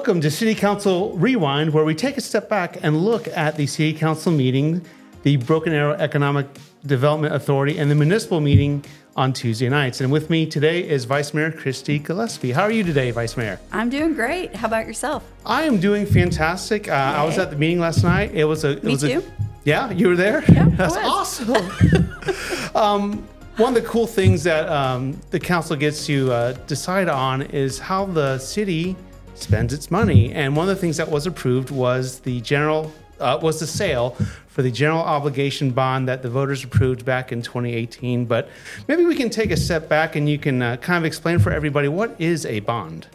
Welcome to City Council Rewind, where we take a step back and look at the City Council meeting, the Broken Arrow Economic Development Authority, and the municipal meeting on Tuesday nights. And with me today is Vice Mayor Christi Gillespie. How are you today, Vice Mayor? I'm doing great. How about yourself? I am doing fantastic. Uh, I was at the meeting last night. It was a. It Me was too. A, yeah, you were there. Yeah, that's awesome. um, one of the cool things that um, the council gets to uh, decide on is how the city spends its money. And one of the things that was approved was the general uh, was the sale for the general obligation bond that the voters approved back in 2018. But maybe we can take a step back and you can uh, kind of explain for everybody what is a bond.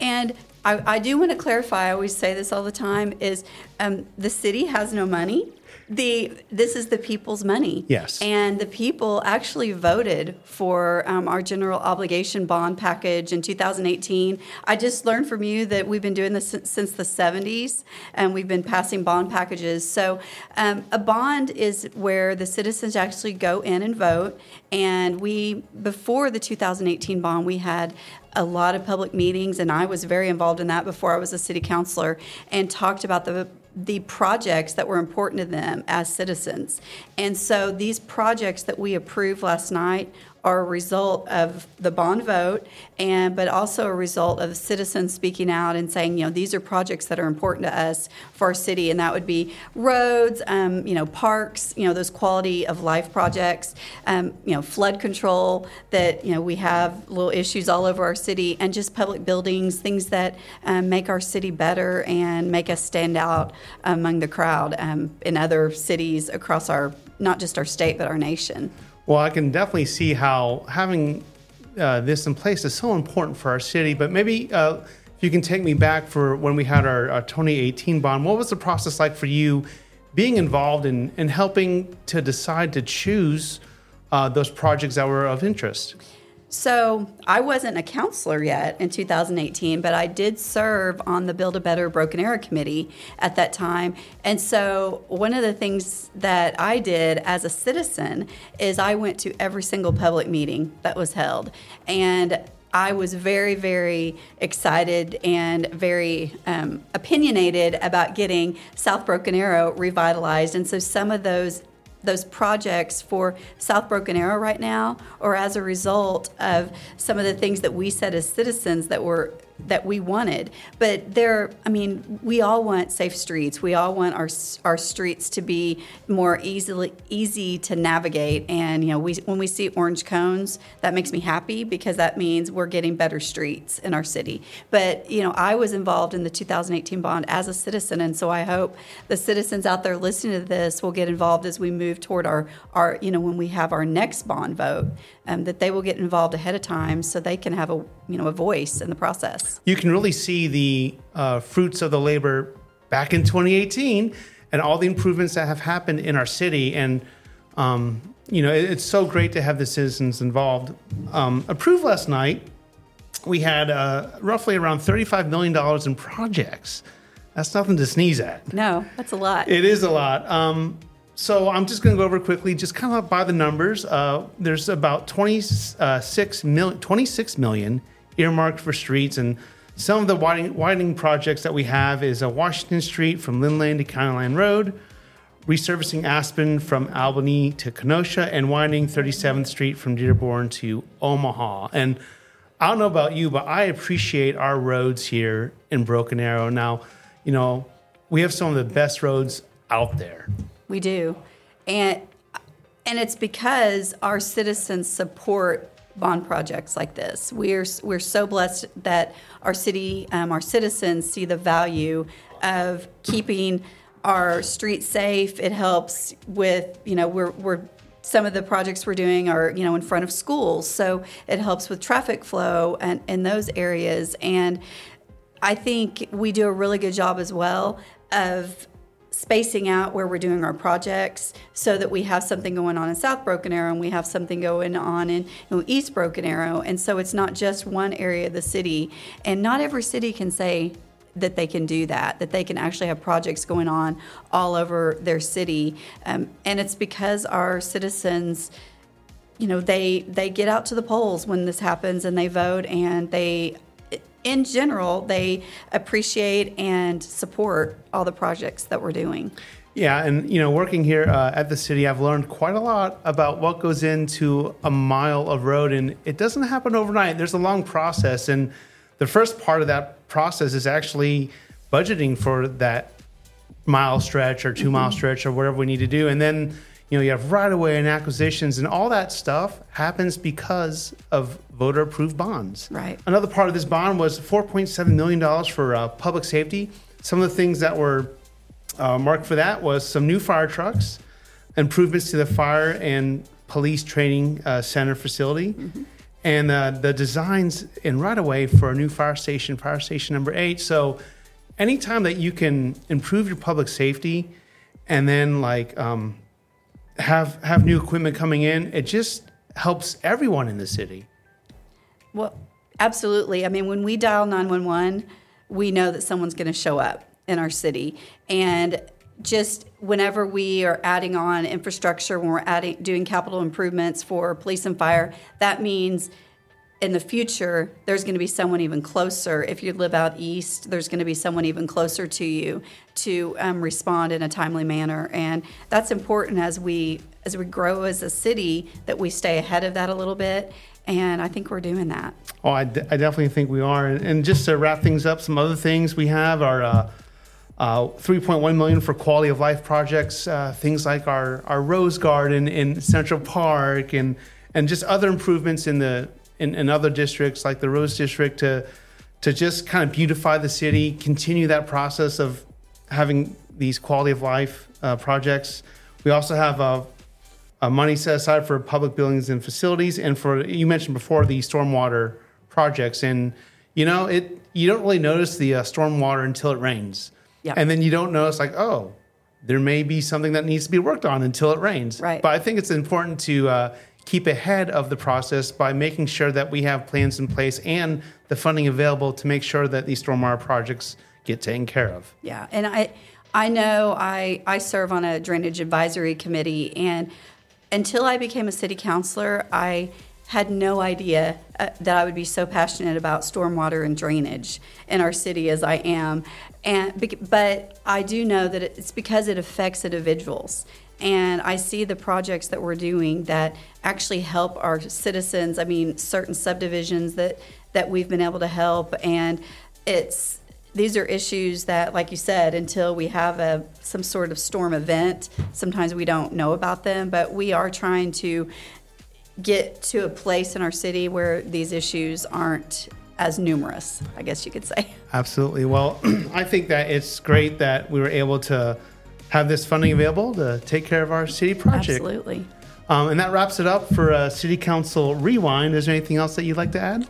And I, I do want to clarify. I always say this all the time: is um, the city has no money. The this is the people's money. Yes. And the people actually voted for um, our general obligation bond package in 2018. I just learned from you that we've been doing this since, the 70s, and we've been passing bond packages. So um, a bond is where the citizens actually go in and vote. And we before the 2018 bond, we had a lot of public meetings, and I was very involved in that before I was a city councilor, and talked about the the projects that were important to them as citizens. And so these projects that we approved last night are a result of the bond vote and but also a result of citizens speaking out and saying, you know, these are projects that are important to us for our city, and that would be roads, um, you know, parks, you know, those quality of life projects, um, you know, flood control that you know we have little issues all over our city, and just public buildings, things that um, make our city better and make us stand out among the crowd um, in other cities across our not just our state but our nation. Well, I can definitely see how having uh, this in place is so important for our city. But maybe uh, if you can take me back for when we had our, our 2018 bond, what was the process like for you being involved in, in helping to decide to choose uh, those projects that were of interest? So I wasn't a councilor yet in 2018, but I did serve on the Build a Better Broken Arrow Committee at that time. And so one of the things that I did as a citizen is I went to every single public meeting that was held. And I was very, very excited and very um, opinionated about getting South Broken Arrow revitalized. And so some of those those projects for South Broken Arrow right now, or as a result of some of the things that we said as citizens that were that we wanted. But there, I mean, we all want safe streets. We all want our our streets to be more easily easy to navigate. And you know, we when we see orange cones, that makes me happy because that means we're getting better streets in our city. But you know, I was involved in the 2018 bond as a citizen, and so I hope the citizens out there listening to this will get involved as we move toward our our you know when we have our next bond vote, um, that they will get involved ahead of time so they can have a you know a voice in the process. You can really see the uh, fruits of the labor back in 2018 and all the improvements that have happened in our city. And, um, you know, it- it's so great to have the citizens involved. Um, approved last night, we had uh, roughly around $35 million in projects. That's nothing to sneeze at. No, that's a lot. It is a lot. Um, so I'm just going to go over quickly, just kind of by the numbers. Uh, there's about 26 million, 26 million earmarked for streets, and some of the widening, widening projects that we have is a Washington Street from Lynn Lane to County Line Road, resurfacing Aspen from Albany to Kenosha, and widening 37th Street from Dearborn to Omaha. And I don't know about you, but I appreciate our roads here in Broken Arrow. Now, you know, we have some of the best roads out there. We do, and and it's because our citizens support bond projects like this. We're we're so blessed that our city, um, our citizens see the value of keeping our streets safe. It helps with you know we're we're some of the projects we're doing are you know in front of schools, so it helps with traffic flow and in those areas and. I think we do a really good job as well of spacing out where we're doing our projects so that we have something going on in South Broken Arrow and we have something going on in you know, East Broken Arrow. And so it's not just one area of the city. And not every city can say that they can do that, that they can actually have projects going on all over their city. Um, and it's because our citizens you know they they get out to the polls when this happens and they vote and they in general, they appreciate and support all the projects that we're doing. Yeah, and you know, working here uh, at the city, I've learned quite a lot about what goes into a mile of road, and it doesn't happen overnight. There's a long process, and the first part of that process is actually budgeting for that mile stretch or 2 mile stretch or whatever we need to do, and then you know you have right away and acquisitions, and all that stuff happens because of voter approved bonds. Right. Another part of this bond was 4.7 million dollars for uh, public safety. Some of the things that were uh, marked for that was some new fire trucks, improvements to the fire and police training uh, center facility, and uh, the designs in right away for a new fire station, fire station number eight. So, anytime that you can improve your public safety, and then like um, have have new equipment coming in, it just helps everyone in the city. Well, absolutely. I mean, when we dial 911, we know that someone's going to show up in our city. And just whenever we are adding on infrastructure, when we're adding doing capital improvements for police and fire, that means in the future there's going to be someone even closer. If you live out east, there's going to be someone even closer to you to um, respond in a timely manner, and that's important as we as we grow as a city that we stay ahead of that a little bit. And I think we're doing that. Oh, I, d- I definitely think we are. And, and just to wrap things up, some other things we have are uh, uh, 3.1 million for quality of life projects, uh, things like our, our rose garden in Central Park, and and just other improvements in the in, in other districts like the Rose District to to just kind of beautify the city, continue that process of having these quality of life uh, projects. We also have a, uh, money set aside for public buildings and facilities, and for you mentioned before the stormwater projects. And you know, it you don't really notice the uh, stormwater until it rains, Yeah. and then you don't notice like, oh, there may be something that needs to be worked on until it rains. Right. But I think it's important to uh, keep ahead of the process by making sure that we have plans in place and the funding available to make sure that these stormwater projects get taken care of. Yeah, and I, I know I I serve on a drainage advisory committee, and until I became a city councilor, I had no idea uh, that I would be so passionate about stormwater and drainage in our city as I am, and but I do know that it's because it affects individuals. And I see the projects that we're doing that actually help our citizens. I mean, certain subdivisions that, that we've been able to help, and it's these are issues that, like you said, until we have a some sort of storm event, sometimes we don't know about them. But we are trying to get to a place in our city where these issues aren't as numerous. I guess you could say. Absolutely. Well, I think that it's great that we were able to have this funding available to take care of our city project. Absolutely. Um, and that wraps it up for uh, City Council Rewind. Is there anything else that you'd like to add?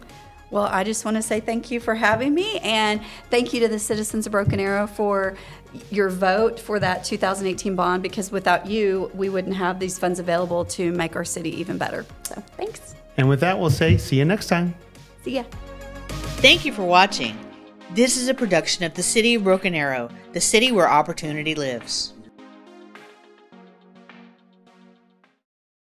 Well, I just want to say thank you for having me, and thank you to the citizens of Broken Arrow for your vote for that 2018 bond. Because without you, we wouldn't have these funds available to make our city even better. So, thanks. And with that, we'll say see you next time. See ya. Thank you for watching. This is a production of the City of Broken Arrow, the city where opportunity lives.